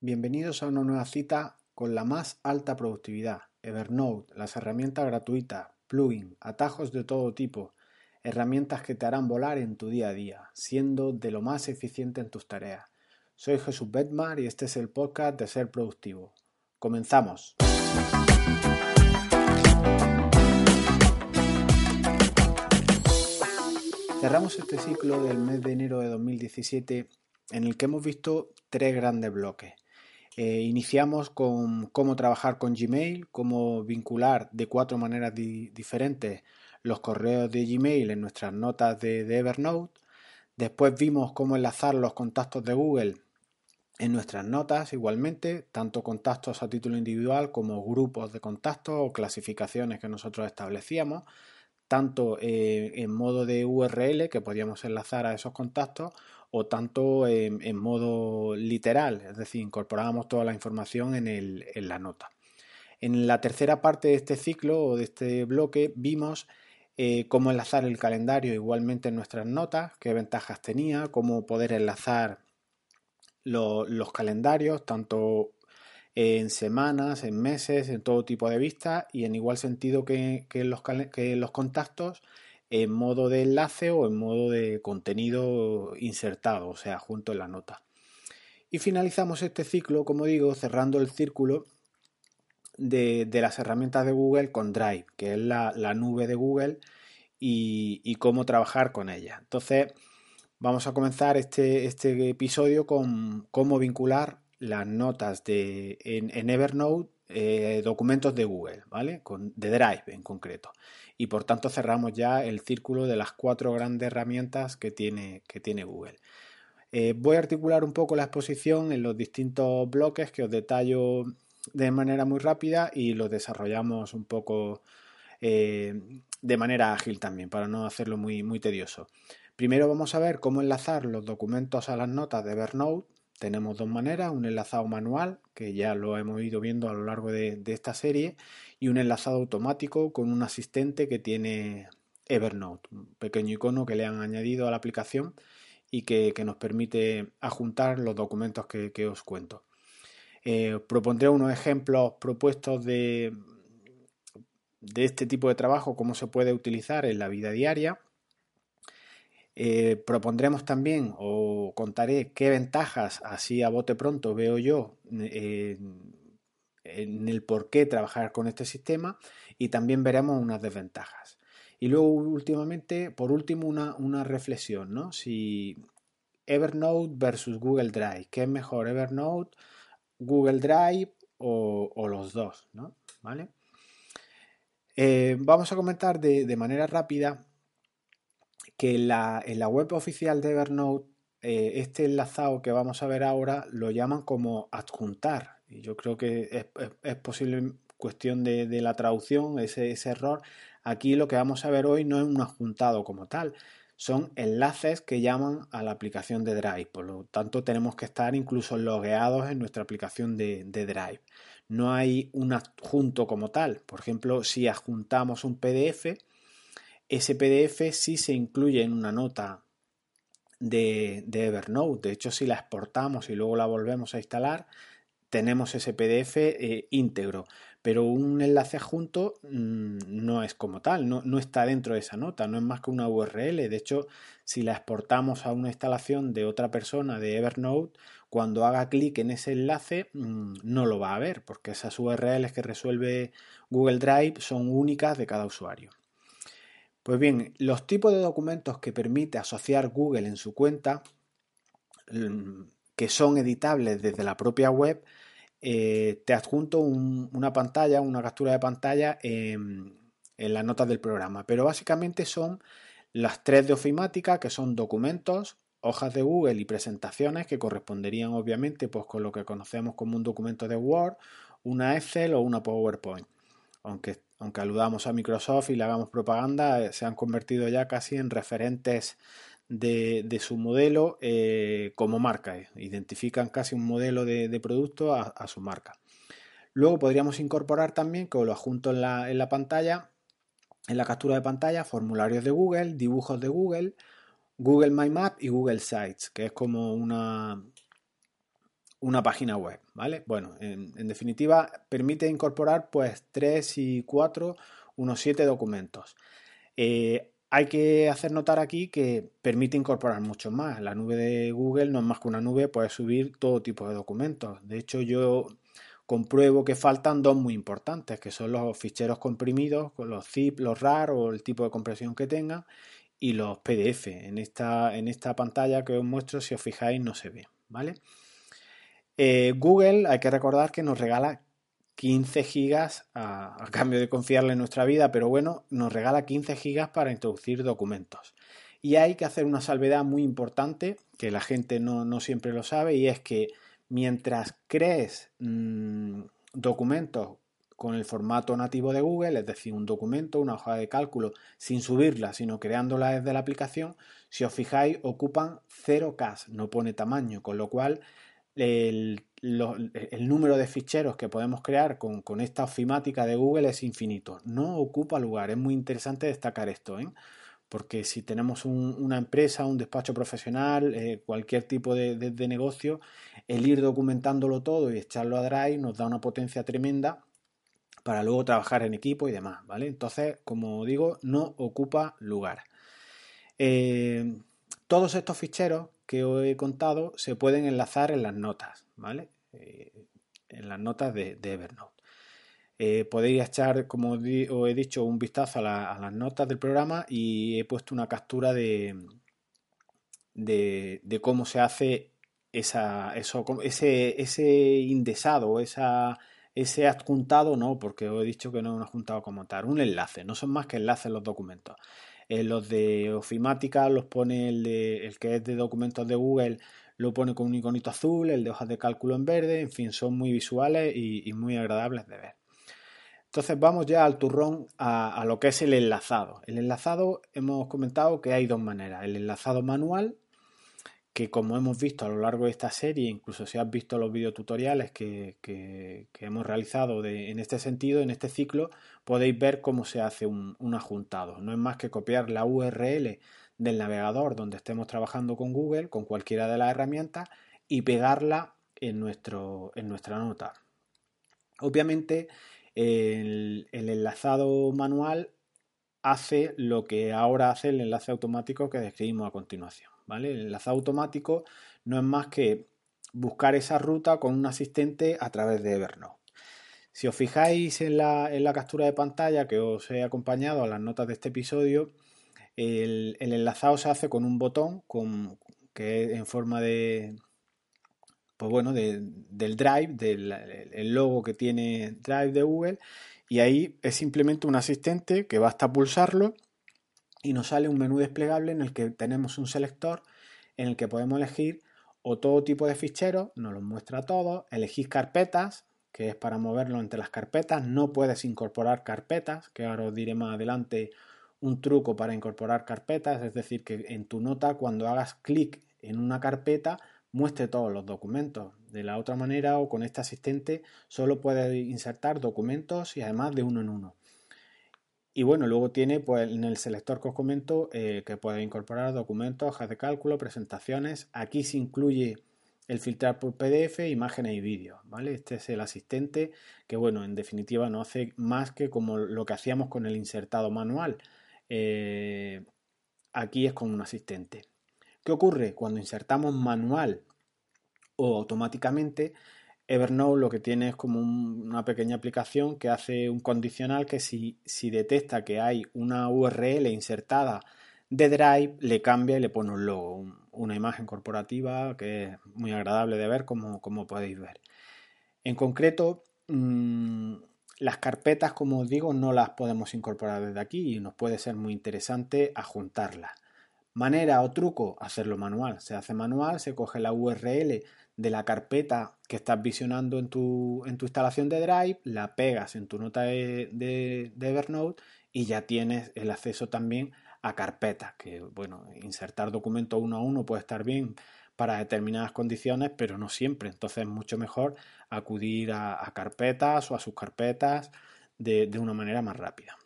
Bienvenidos a una nueva cita con la más alta productividad, Evernote, las herramientas gratuitas, plugins, atajos de todo tipo, herramientas que te harán volar en tu día a día, siendo de lo más eficiente en tus tareas. Soy Jesús Bedmar y este es el podcast de Ser Productivo. Comenzamos. Cerramos este ciclo del mes de enero de 2017 en el que hemos visto tres grandes bloques. Eh, iniciamos con cómo trabajar con Gmail, cómo vincular de cuatro maneras diferentes los correos de Gmail en nuestras notas de, Evernote. Después vimos cómo enlazar los contactos de Google en nuestras notas igualmente, tanto contactos a título individual como grupos de contactos o clasificaciones que nosotros establecíamos tanto eh, en modo de URL que podíamos enlazar a esos contactos o tanto en, modo literal, es decir, incorporábamos toda la información en, la nota. En la tercera parte de este ciclo o de este bloque vimos eh, cómo enlazar el calendario igualmente en nuestras notas, qué ventajas tenía, cómo poder enlazar los calendarios, tanto en semanas, en meses, en todo tipo de vistas y en igual sentido que, los, los contactos en modo de enlace o en modo de contenido insertado, o sea, junto en la nota. Y finalizamos este ciclo, como digo, cerrando el círculo de, las herramientas de Google con Drive, que es la, nube de Google y, cómo trabajar con ella. Entonces, vamos a comenzar este, este episodio con cómo vincular las notas de, en, Evernote, eh, documentos de Google, ¿vale? Con, de Drive en concreto. Y por tanto cerramos ya el círculo de las cuatro grandes herramientas que tiene, que tiene Google. Eh, voy a articular un poco la exposición en los distintos bloques que os detallo de manera muy rápida y los desarrollamos un poco eh, de manera ágil también, para no hacerlo muy, muy tedioso. Primero vamos a ver cómo enlazar los documentos a las notas de Evernote tenemos dos maneras, un enlazado manual, que ya lo hemos ido viendo a lo largo de, esta serie, y un enlazado automático con un asistente que tiene Evernote, un pequeño icono que le han añadido a la aplicación y que, nos permite adjuntar los documentos que, os cuento. Eh, propondré unos ejemplos propuestos de, de este tipo de trabajo, cómo se puede utilizar en la vida diaria eh, propondremos también o contaré qué ventajas, así a bote pronto veo yo eh, en el por qué trabajar con este sistema y también veremos unas desventajas. Y luego últimamente, por último, una, reflexión, ¿no? Si Evernote versus Google Drive, ¿qué es mejor, Evernote, Google Drive o, los dos, ¿no? ¿Vale? Eh, vamos a comentar de manera rápida que en la, web oficial de Evernote eh, este enlazado que vamos a ver ahora lo llaman como adjuntar. Y yo creo que es, posible cuestión de, la traducción, ese, ese, error. Aquí lo que vamos a ver hoy no es un adjuntado como tal, son enlaces que llaman a la aplicación de Drive. Por lo tanto, tenemos que estar incluso logueados en nuestra aplicación de, de Drive. No hay un adjunto como tal. Por ejemplo, si adjuntamos un PDF, ese PDF sí se incluye en una nota de, Evernote. De hecho, si la exportamos y luego la volvemos a instalar, tenemos ese PDF eh, íntegro. Pero un enlace adjunto mm, no es como tal, no, no, está dentro de esa nota, no es más que una URL. De hecho, si la exportamos a una instalación de otra persona de Evernote, cuando haga clic en ese enlace mm, no lo va a ver, porque esas URLs que resuelve Google Drive son únicas de cada usuario. Pues bien, los tipos de documentos que permite asociar Google en su cuenta, mm, que son editables desde la propia web, eh, te adjunto una pantalla, una captura de pantalla en, las notas del programa. Pero básicamente son las tres de ofimática, que son documentos, hojas de Google y presentaciones que corresponderían obviamente pues, con lo que conocemos como un documento de Word, una Excel o una PowerPoint. Aunque aunque aludamos a Microsoft y le hagamos propaganda, eh, se han convertido ya casi en referentes de, su modelo eh, como marca. Eh. Identifican casi un modelo de, producto a, su marca. Luego podríamos incorporar también, que lo adjunto en la, en la pantalla, en la captura de pantalla, formularios de Google, dibujos de Google, Google My Map y Google Sites, que es como una, una página web, ¿vale? Bueno, en, definitiva, permite incorporar pues 3 y 4, unos 7 documentos. Eh, hay que hacer notar aquí que permite incorporar mucho más. La nube de Google no es más que una nube, puede subir todo tipo de documentos. De hecho, yo compruebo que faltan dos muy importantes, que son los ficheros comprimidos, los zip, los RAR o el tipo de compresión que tengan, y los PDF. En esta, en esta pantalla que os muestro, si os fijáis, no se ve, ¿vale? Eh, Google, hay que recordar que nos regala 15 gigas a, cambio de confiarle en nuestra vida, pero bueno, nos regala 15 gigas para introducir documentos. Y hay que hacer una salvedad muy importante, que la gente no, siempre lo sabe, y es que mientras crees mm, documentos con el formato nativo de Google, es decir, un documento, una hoja de cálculo, sin subirla, sino creándola desde la aplicación, si os fijáis, ocupan 0K, no pone tamaño, con lo cual el, número de ficheros que podemos crear con, esta ofimática de Google es infinito. No ocupa lugar. Es muy interesante destacar esto, ¿eh? porque si tenemos una empresa, un despacho profesional, eh, cualquier tipo de, negocio, el ir documentándolo todo y echarlo a Drive nos da una potencia tremenda para luego trabajar en equipo y demás, ¿vale? Entonces, como digo, no ocupa lugar. Eh, todos estos ficheros que os he contado se pueden enlazar en las notas, ¿vale? Eh, en las notas de, Evernote. Eh, podéis echar, como os he dicho, un vistazo a, las notas del programa y he puesto una captura de, de, cómo se hace esa, eso, ese, ese indesado, esa, ese adjuntado, no, porque os he dicho que no es un adjuntado como tal, un enlace, no son más que enlaces los documentos. Eh, los de ofimática los pone el, de, el que es de documentos de Google, lo pone con un iconito azul, el de hojas de cálculo en verde, en fin, son muy visuales y, muy agradables de ver. Entonces vamos ya al turrón a, lo que es el enlazado. El enlazado hemos comentado que hay dos maneras. El enlazado manual, que como hemos visto a lo largo de esta serie, incluso si has visto los videotutoriales que, que, hemos realizado en este sentido, en este ciclo, podéis ver cómo se hace un, un, ajuntado. No es más que copiar la URL del navegador donde estemos trabajando con Google, con cualquiera de las herramientas, y pegarla en, nuestro, en nuestra nota. Obviamente, el, el enlazado manual hace lo que ahora hace el enlace automático que describimos a continuación. El enlazado automático no es más que buscar esa ruta con un asistente a través de Evernote. Si os fijáis en la, captura de pantalla que os he acompañado a las notas de este episodio, el, enlazado se hace con un botón que es en forma de, pues bueno, del Drive, del el logo que tiene Drive de Google, y ahí es simplemente un asistente que basta pulsarlo y nos sale un menú desplegable en el que tenemos un selector en el que podemos elegir o todo tipo de ficheros, nos los muestra todos, elegir carpetas, que es para moverlo entre las carpetas, no puedes incorporar carpetas, que ahora os diré más adelante un truco para incorporar carpetas, es decir, que en tu nota cuando hagas clic en una carpeta muestre todos los documentos. De la otra manera o con este asistente solo puedes insertar documentos y además de uno en uno. Y bueno, luego tiene pues, en el selector que os comento eh, que puede incorporar documentos, hojas de cálculo, presentaciones. Aquí se incluye el filtrar por PDF, imágenes y vídeos. ¿vale? Este es el asistente que, bueno, en definitiva no hace más que como lo que hacíamos con el insertado manual. Eh, aquí es con un asistente. ¿Qué ocurre? Cuando insertamos manual o automáticamente, Evernote lo que tiene es como una pequeña aplicación que hace un condicional que si, si, detecta que hay una URL insertada de Drive, le cambia y le pone un logo, una imagen corporativa que es muy agradable de ver como, como podéis ver. En concreto, mm, las carpetas, como os digo, no las podemos incorporar desde aquí y nos puede ser muy interesante ajuntarlas. Manera o truco, hacerlo manual. Se hace manual, se coge la URL de la carpeta que estás visionando en tu, en tu instalación de Drive, la pegas en tu nota de, Evernote y ya tienes el acceso también a carpetas, que bueno, insertar documentos uno a uno puede estar bien para determinadas condiciones, pero no siempre. Entonces es mucho mejor acudir a, carpetas o a sus carpetas de, una manera más rápida.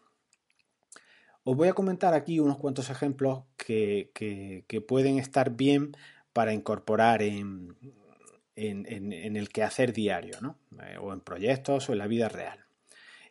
Os voy a comentar aquí unos cuantos ejemplos que pueden estar bien para incorporar en, en, el quehacer diario. Eh, o en proyectos o en la vida real.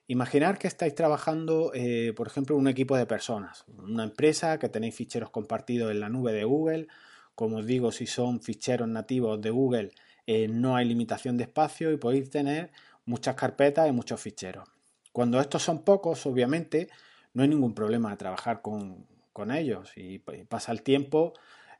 Imaginar que estáis trabajando, eh, por ejemplo, en un equipo de personas, una empresa que tenéis ficheros compartidos en la nube de Google. Como os digo, si son ficheros nativos de Google, eh, no hay limitación de espacio y podéis tener muchas carpetas y muchos ficheros. Cuando estos son pocos, obviamente, no hay ningún problema de trabajar con, ellos. Y pasa el tiempo,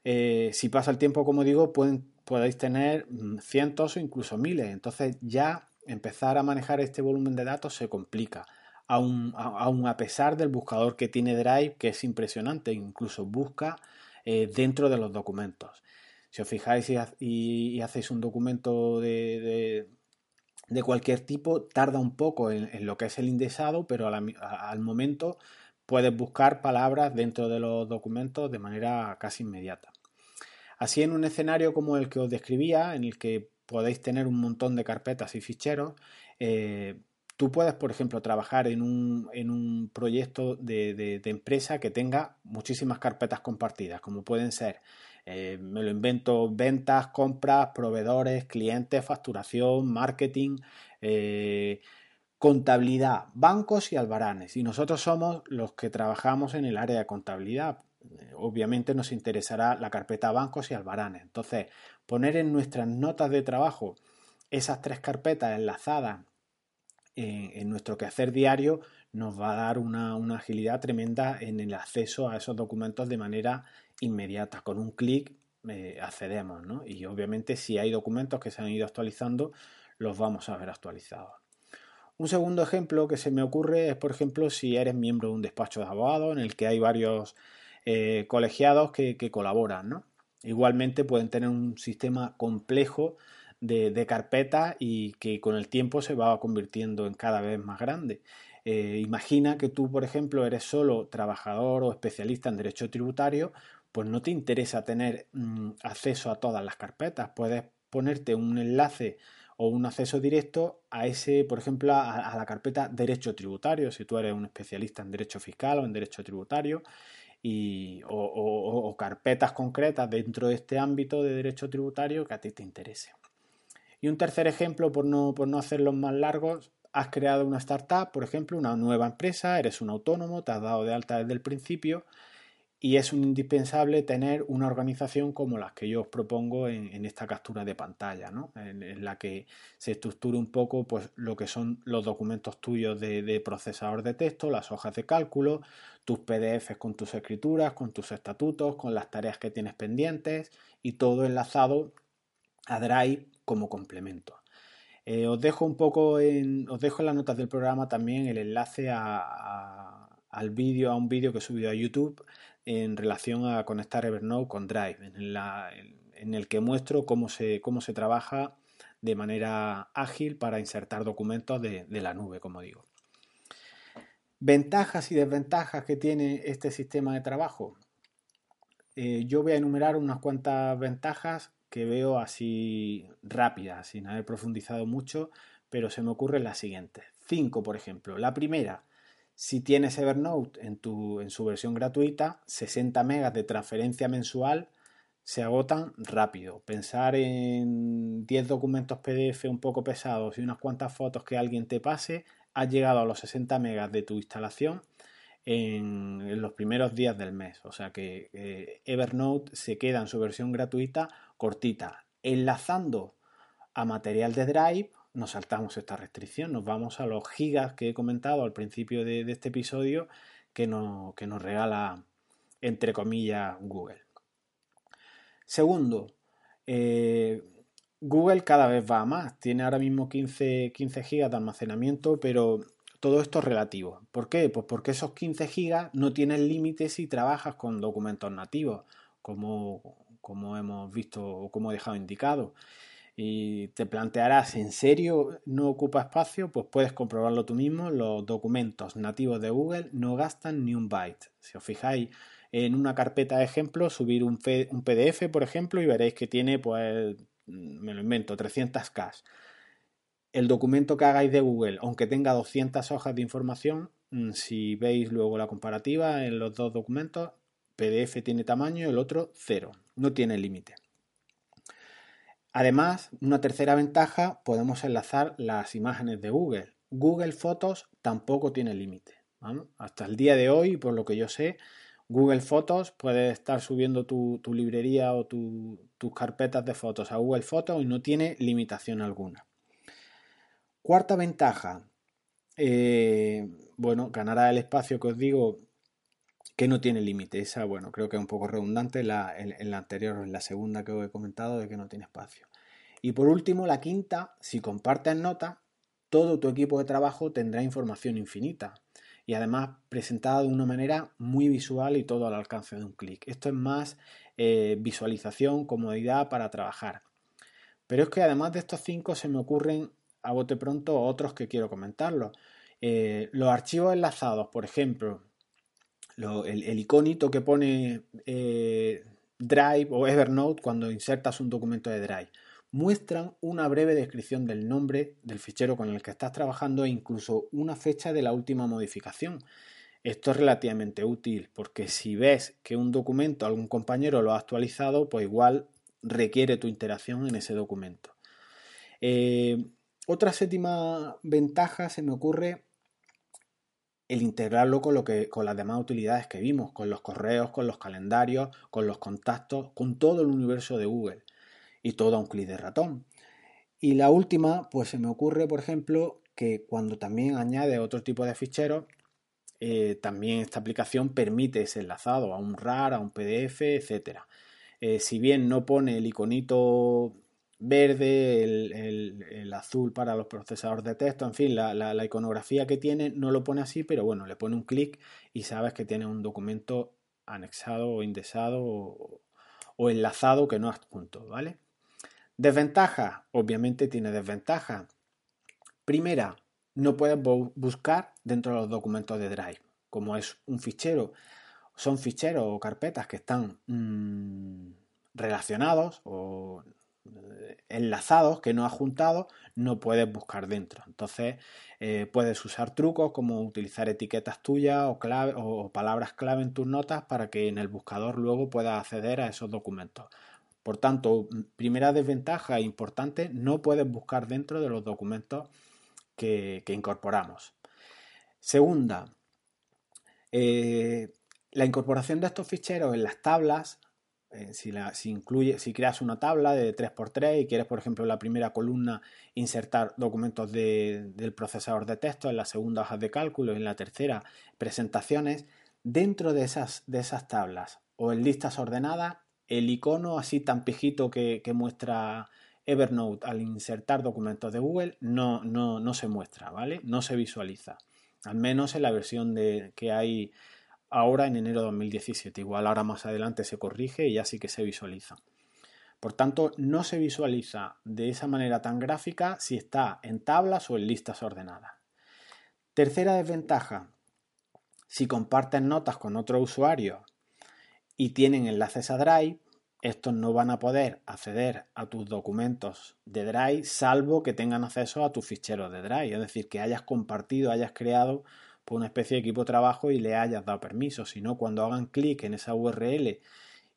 si pasa el tiempo, como digo, pueden podéis tener mm, cientos o incluso miles. Entonces ya empezar a manejar este volumen de datos se complica. Aún, a pesar del buscador que tiene Drive, que es impresionante, incluso busca eh, dentro de los documentos. Si os fijáis y, hacéis un documento de, cualquier tipo, tarda un poco en, lo que es el indexado, pero al momento puedes buscar palabras dentro de los documentos de manera casi inmediata. Así en un escenario como el que os describía, en el que podéis tener un montón de carpetas y ficheros, eh, tú puedes, por ejemplo, trabajar en un, proyecto de, empresa que tenga muchísimas carpetas compartidas, como pueden ser, eh, me lo invento, ventas, compras, proveedores, clientes, facturación, marketing, eh, contabilidad, bancos y albaranes. Y nosotros somos los que trabajamos en el área de contabilidad obviamente nos interesará la carpeta bancos y albaranes. Entonces, poner en nuestras notas de trabajo esas tres carpetas enlazadas en, nuestro quehacer diario nos va a dar una, agilidad tremenda en el acceso a esos documentos de manera inmediata. Con un clic eh, accedemos, ¿no? Y obviamente si hay documentos que se han ido actualizando, los vamos a ver actualizados. Un segundo ejemplo que se me ocurre es, por ejemplo, si eres miembro de un despacho de abogados en el que hay varios eh, colegiados que, colaboran. ¿no? Igualmente pueden tener un sistema complejo de, carpetas y que con el tiempo se va convirtiendo en cada vez más grande. Eh, imagina que tú, por ejemplo, eres solo trabajador o especialista en derecho tributario, pues no te interesa tener mm, acceso a todas las carpetas. Puedes ponerte un enlace o un acceso directo a ese, por ejemplo, a, la carpeta derecho tributario, si tú eres un especialista en derecho fiscal o en derecho tributario, y, o, carpetas concretas dentro de este ámbito de derecho tributario que a ti te interese. Y un tercer ejemplo, por no, por no hacerlos más largos, has creado una startup, por ejemplo, una nueva empresa, eres un autónomo, te has dado de alta desde el principio y es indispensable tener una organización como las que yo os propongo en, esta captura de pantalla, ¿no? en, la que se estructure un poco pues, lo que son los documentos tuyos de, procesador de texto, las hojas de cálculo, tus PDFs con tus escrituras, con tus estatutos, con las tareas que tienes pendientes y todo enlazado a Drive como complemento. Eh, os dejo un poco en, os dejo en las notas del programa también el enlace al vídeo, a un vídeo que he subido a YouTube en relación a conectar Evernote con Drive, en, el que muestro cómo se, cómo se trabaja de manera ágil para insertar documentos de, la nube, como digo. Ventajas y desventajas que tiene este sistema de trabajo. Eh, yo voy a enumerar unas cuantas ventajas que veo así rápidas, sin haber profundizado mucho, pero se me ocurren las siguientes. Cinco, por ejemplo. La primera, si tienes Evernote en, tu, en su versión gratuita, 60 megas de transferencia mensual se agotan rápido. Pensar en 10 documentos PDF un poco pesados y unas cuantas fotos que alguien te pase, has llegado a los 60 megas de tu instalación en, los primeros días del mes. O sea que eh, Evernote se queda en su versión gratuita cortita. Enlazando a material de Drive nos saltamos esta restricción, nos vamos a los gigas que he comentado al principio de, este episodio que, nos regala, entre comillas, Google. Segundo, eh, Google cada vez va más, tiene ahora mismo 15, 15 gigas de almacenamiento, pero todo esto es relativo. ¿Por qué? Pues porque esos 15 gigas no tienen límites si trabajas con documentos nativos, como, como hemos visto o como he dejado indicado y te plantearás, ¿en serio no ocupa espacio? Pues puedes comprobarlo tú mismo. Los documentos nativos de Google no gastan ni un byte. Si os fijáis en una carpeta de ejemplo, subir un, PDF, por ejemplo, y veréis que tiene, pues, me lo invento, 300K. El documento que hagáis de Google, aunque tenga 200 hojas de información, mm, si veis luego la comparativa en los dos documentos, PDF tiene tamaño el otro cero, no tiene límite. Además, una tercera ventaja, podemos enlazar las imágenes de Google. Google Fotos tampoco tiene límite. Hasta el día de hoy, por lo que yo sé, Google Fotos puede estar subiendo tu, librería o tus carpetas de fotos a Google Fotos y no tiene limitación alguna. Cuarta ventaja, eh, bueno, ganará el espacio que os digo que no tiene límite. Esa, bueno, creo que es un poco redundante en, la anterior o en la segunda que os he comentado de que no tiene espacio. Y por último, la quinta, si compartes notas, todo tu equipo de trabajo tendrá información infinita y además presentada de una manera muy visual y todo al alcance de un clic. Esto es más eh, visualización, comodidad para trabajar. Pero es que además de estos cinco se me ocurren a bote pronto otros que quiero comentarlos. Eh, los archivos enlazados, por ejemplo, el, iconito que pone eh, Drive o Evernote cuando insertas un documento de Drive. Muestran una breve descripción del nombre del fichero con el que estás trabajando e incluso una fecha de la última modificación. Esto es relativamente útil porque si ves que un documento algún compañero lo ha actualizado, pues igual requiere tu interacción en ese documento. Eh, otra séptima ventaja se me ocurre el integrarlo con, lo que, con las demás utilidades que vimos, con los correos, con los calendarios, con los contactos, con todo el universo de Google y todo a un clic de ratón. Y la última, pues se me ocurre, por ejemplo, que cuando también añade otro tipo de ficheros, eh, también esta aplicación permite ese enlazado a un RAR, a un PDF, etc. Eh, si bien no pone el iconito verde, el, azul para los procesadores de texto, en fin, la, iconografía que tiene no lo pone así, pero bueno, le pone un clic y sabes que tiene un documento anexado o indexado o, enlazado que no adjunto, ¿vale? Desventaja, obviamente tiene desventaja. Primera, no puedes buscar dentro de los documentos de Drive, como es un fichero, son ficheros o carpetas que están mm, relacionados o enlazados que no has juntado no puedes buscar dentro. Entonces eh, puedes usar trucos como utilizar etiquetas tuyas o, clave, o palabras clave en tus notas para que en el buscador luego puedas acceder a esos documentos. Por tanto, primera desventaja importante, no puedes buscar dentro de los documentos que, incorporamos. Segunda, eh, la incorporación de estos ficheros en las tablas eh, si, incluye, si creas una tabla de 3x3 y quieres, por ejemplo, en la primera columna insertar documentos del procesador de texto, en la segunda hojas de cálculo en la tercera presentaciones, dentro de esas, de esas tablas o en listas ordenadas, el icono así tan pijito que, muestra Evernote al insertar documentos de Google no, no, no se muestra, ¿vale? No se visualiza. Al menos en la versión de, que hay ahora en enero de 2017. Igual ahora más adelante se corrige y ya sí que se visualiza. Por tanto, no se visualiza de esa manera tan gráfica si está en tablas o en listas ordenadas. Tercera desventaja, si comparten notas con otro usuario y tienen enlaces a Drive, estos no van a poder acceder a tus documentos de Drive salvo que tengan acceso a tus ficheros de Drive, es decir, que hayas compartido, hayas creado una especie de equipo de trabajo y le hayas dado permiso. Si no, cuando hagan clic en esa URL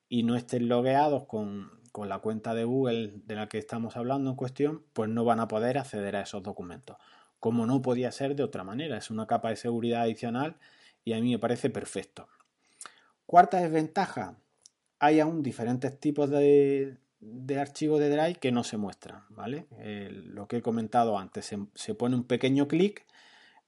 y no estén logueados con, con la cuenta de Google de la que estamos hablando en cuestión, pues no van a poder acceder a esos documentos. Como no podía ser de otra manera, es una capa de seguridad adicional y a mí me parece perfecto. Cuarta desventaja, hay aún diferentes tipos de, de archivos de Drive que no se muestran, ¿vale? lo que he comentado antes, se, se pone un pequeño clic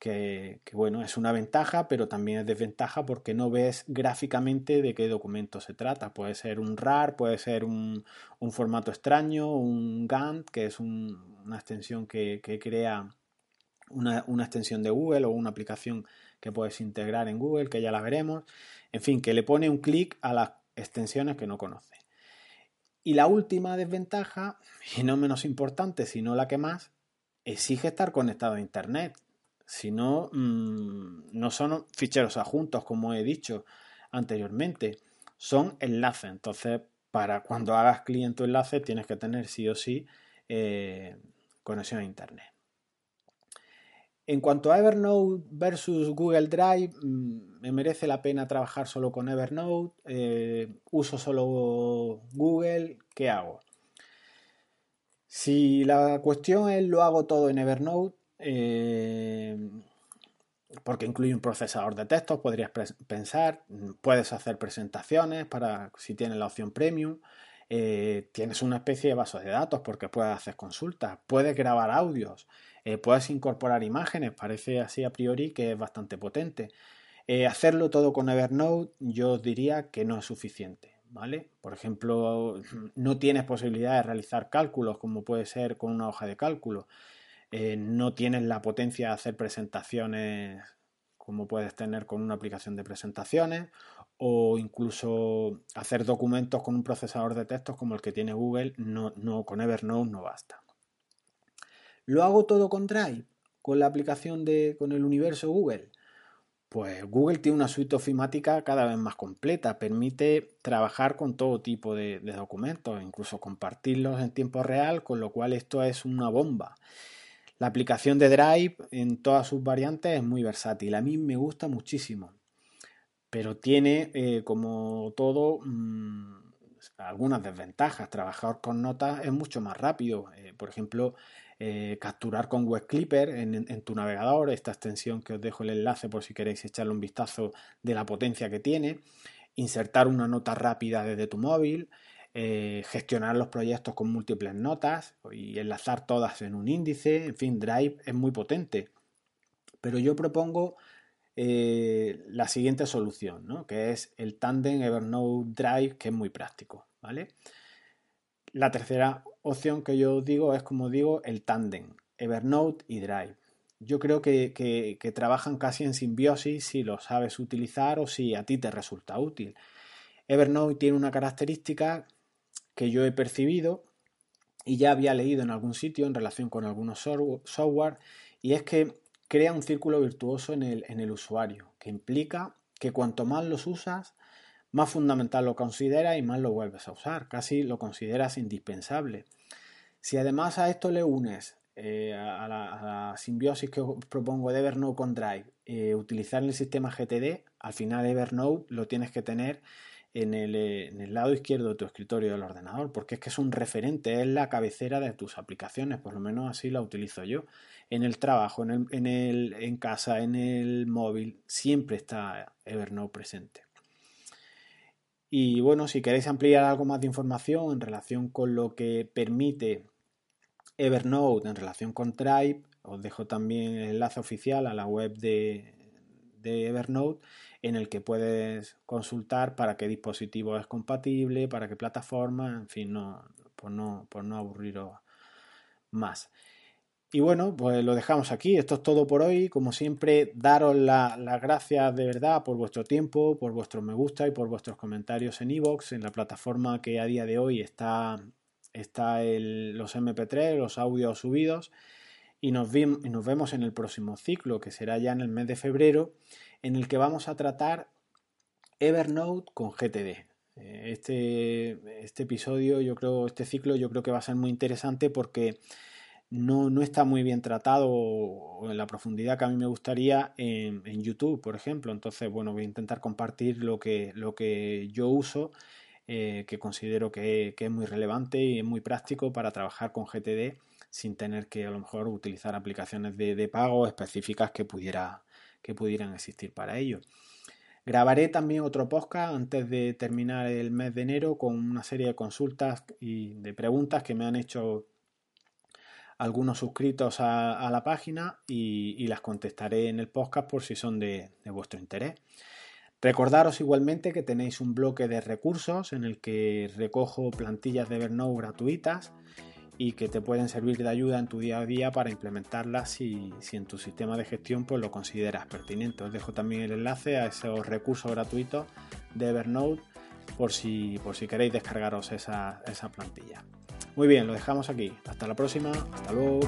que, bueno, es una ventaja, pero también es desventaja porque no ves gráficamente de qué documento se trata. Puede ser un RAR, puede ser un, formato extraño, un Gantt, que es una extensión que, crea una, una, extensión de Google o una aplicación que puedes integrar en Google, que ya la veremos. En fin, que le pone un clic a las extensiones que no conoce. Y la última desventaja, y no menos importante, sino la que más, exige estar conectado a Internet. Si no, mm, no son ficheros adjuntos, como he dicho anteriormente, son enlaces. Entonces, para cuando hagas cliente enlace, tienes que tener sí o sí eh, conexión a Internet. En cuanto a Evernote versus Google Drive, mm, me merece la pena trabajar solo con Evernote, eh, uso solo Google, ¿qué hago? Si la cuestión es lo hago todo en Evernote, eh, porque incluye un procesador de textos, podrías pensar, puedes hacer presentaciones para si tienes la opción premium, eh, tienes una especie de base de datos porque puedes hacer consultas, puedes grabar audios, eh, puedes incorporar imágenes, parece así a priori que es bastante potente. Hacerlo todo con Evernote yo diría que no es suficiente. ¿Vale? Por ejemplo, no tienes posibilidad de realizar cálculos como puede ser con una hoja de cálculo. No tienes la potencia de hacer presentaciones como puedes tener con una aplicación de presentaciones o incluso hacer documentos con un procesador de textos como el que tiene Google, no, no con Evernote no basta. ¿Lo hago todo con Drive? ¿Con la aplicación de con el universo Google? Pues Google tiene una suite ofimática cada vez más completa, permite trabajar con todo tipo de, de documentos, incluso compartirlos en tiempo real, con lo cual esto es una bomba. La aplicación de Drive en todas sus variantes es muy versátil, a mí me gusta muchísimo pero tiene, eh, como todo, mm, algunas desventajas. Trabajar con notas es mucho más rápido. Eh, por ejemplo, eh, capturar con Web Clipper en, tu navegador, esta extensión que os dejo el enlace por si queréis echarle un vistazo de la potencia que tiene, insertar una nota rápida desde tu móvil, gestionar los proyectos con múltiples notas y enlazar todas en un índice, en fin, Drive es muy potente. Pero yo propongo eh, la siguiente solución, ¿no? que es el Tandem Evernote Drive, que es muy práctico. ¿vale? La tercera opción que yo digo es, como digo, el Tandem, Evernote y Drive. Yo creo que, que, trabajan casi en simbiosis si lo sabes utilizar o si a ti te resulta útil. Evernote tiene una característica que yo he percibido y ya había leído en algún sitio en relación con algunos software y es que crea un círculo virtuoso en el, en el usuario, que implica que cuanto más los usas, más fundamental lo consideras y más lo vuelves a usar, casi lo consideras indispensable. Si además a esto le unes eh, a, la, simbiosis que propongo de Evernote con Drive, eh, utilizar el sistema GTD, al final Evernote lo tienes que tener en el, eh, en el, lado izquierdo de tu escritorio del ordenador, porque es que es un referente, es la cabecera de tus aplicaciones, por lo menos así la utilizo yo en el trabajo, en, el, en, el, en casa, en el móvil, siempre está Evernote presente. Y bueno, si queréis ampliar algo más de información en relación con lo que permite Evernote en relación con Drive, os dejo también el enlace oficial a la web de, de Evernote en el que puedes consultar para qué dispositivo es compatible, para qué plataforma, en fin, no, por, no, por no aburriros más. Y bueno, pues lo dejamos aquí. Esto es todo por hoy. Como siempre, daros las gracias de verdad por vuestro tiempo, por vuestros me gusta y por vuestros comentarios en iVoox, en la plataforma que a día de hoy está, está los MP3, los audios subidos. Y nos, vemos en el próximo ciclo, que será ya en el mes de febrero, en el que vamos a tratar Evernote con GTD. Eh, este, este episodio, yo creo, este ciclo, yo creo que va a ser muy interesante porque no, está muy bien tratado en la profundidad que a mí me gustaría en, YouTube, por ejemplo. Entonces, bueno, voy a intentar compartir lo que, lo que yo uso, eh, que considero que, es muy relevante y es muy práctico para trabajar con GTD sin tener que a lo mejor utilizar aplicaciones de, pago específicas que, pudiera, que pudieran existir para ello. Grabaré también otro podcast antes de terminar el mes de enero con una serie de consultas y de preguntas que me han hecho algunos suscritos a, la página y, las contestaré en el podcast por si son de, vuestro interés. Recordaros igualmente que tenéis un bloque de recursos en el que recojo plantillas de Evernote gratuitas y que te pueden servir de ayuda en tu día a día para implementarlas si, si, en tu sistema de gestión pues lo consideras pertinente. Os dejo también el enlace a esos recursos gratuitos de Evernote por si, por si queréis descargaros esa, esa plantilla. Muy bien, lo dejamos aquí. Hasta la próxima. Hasta luego.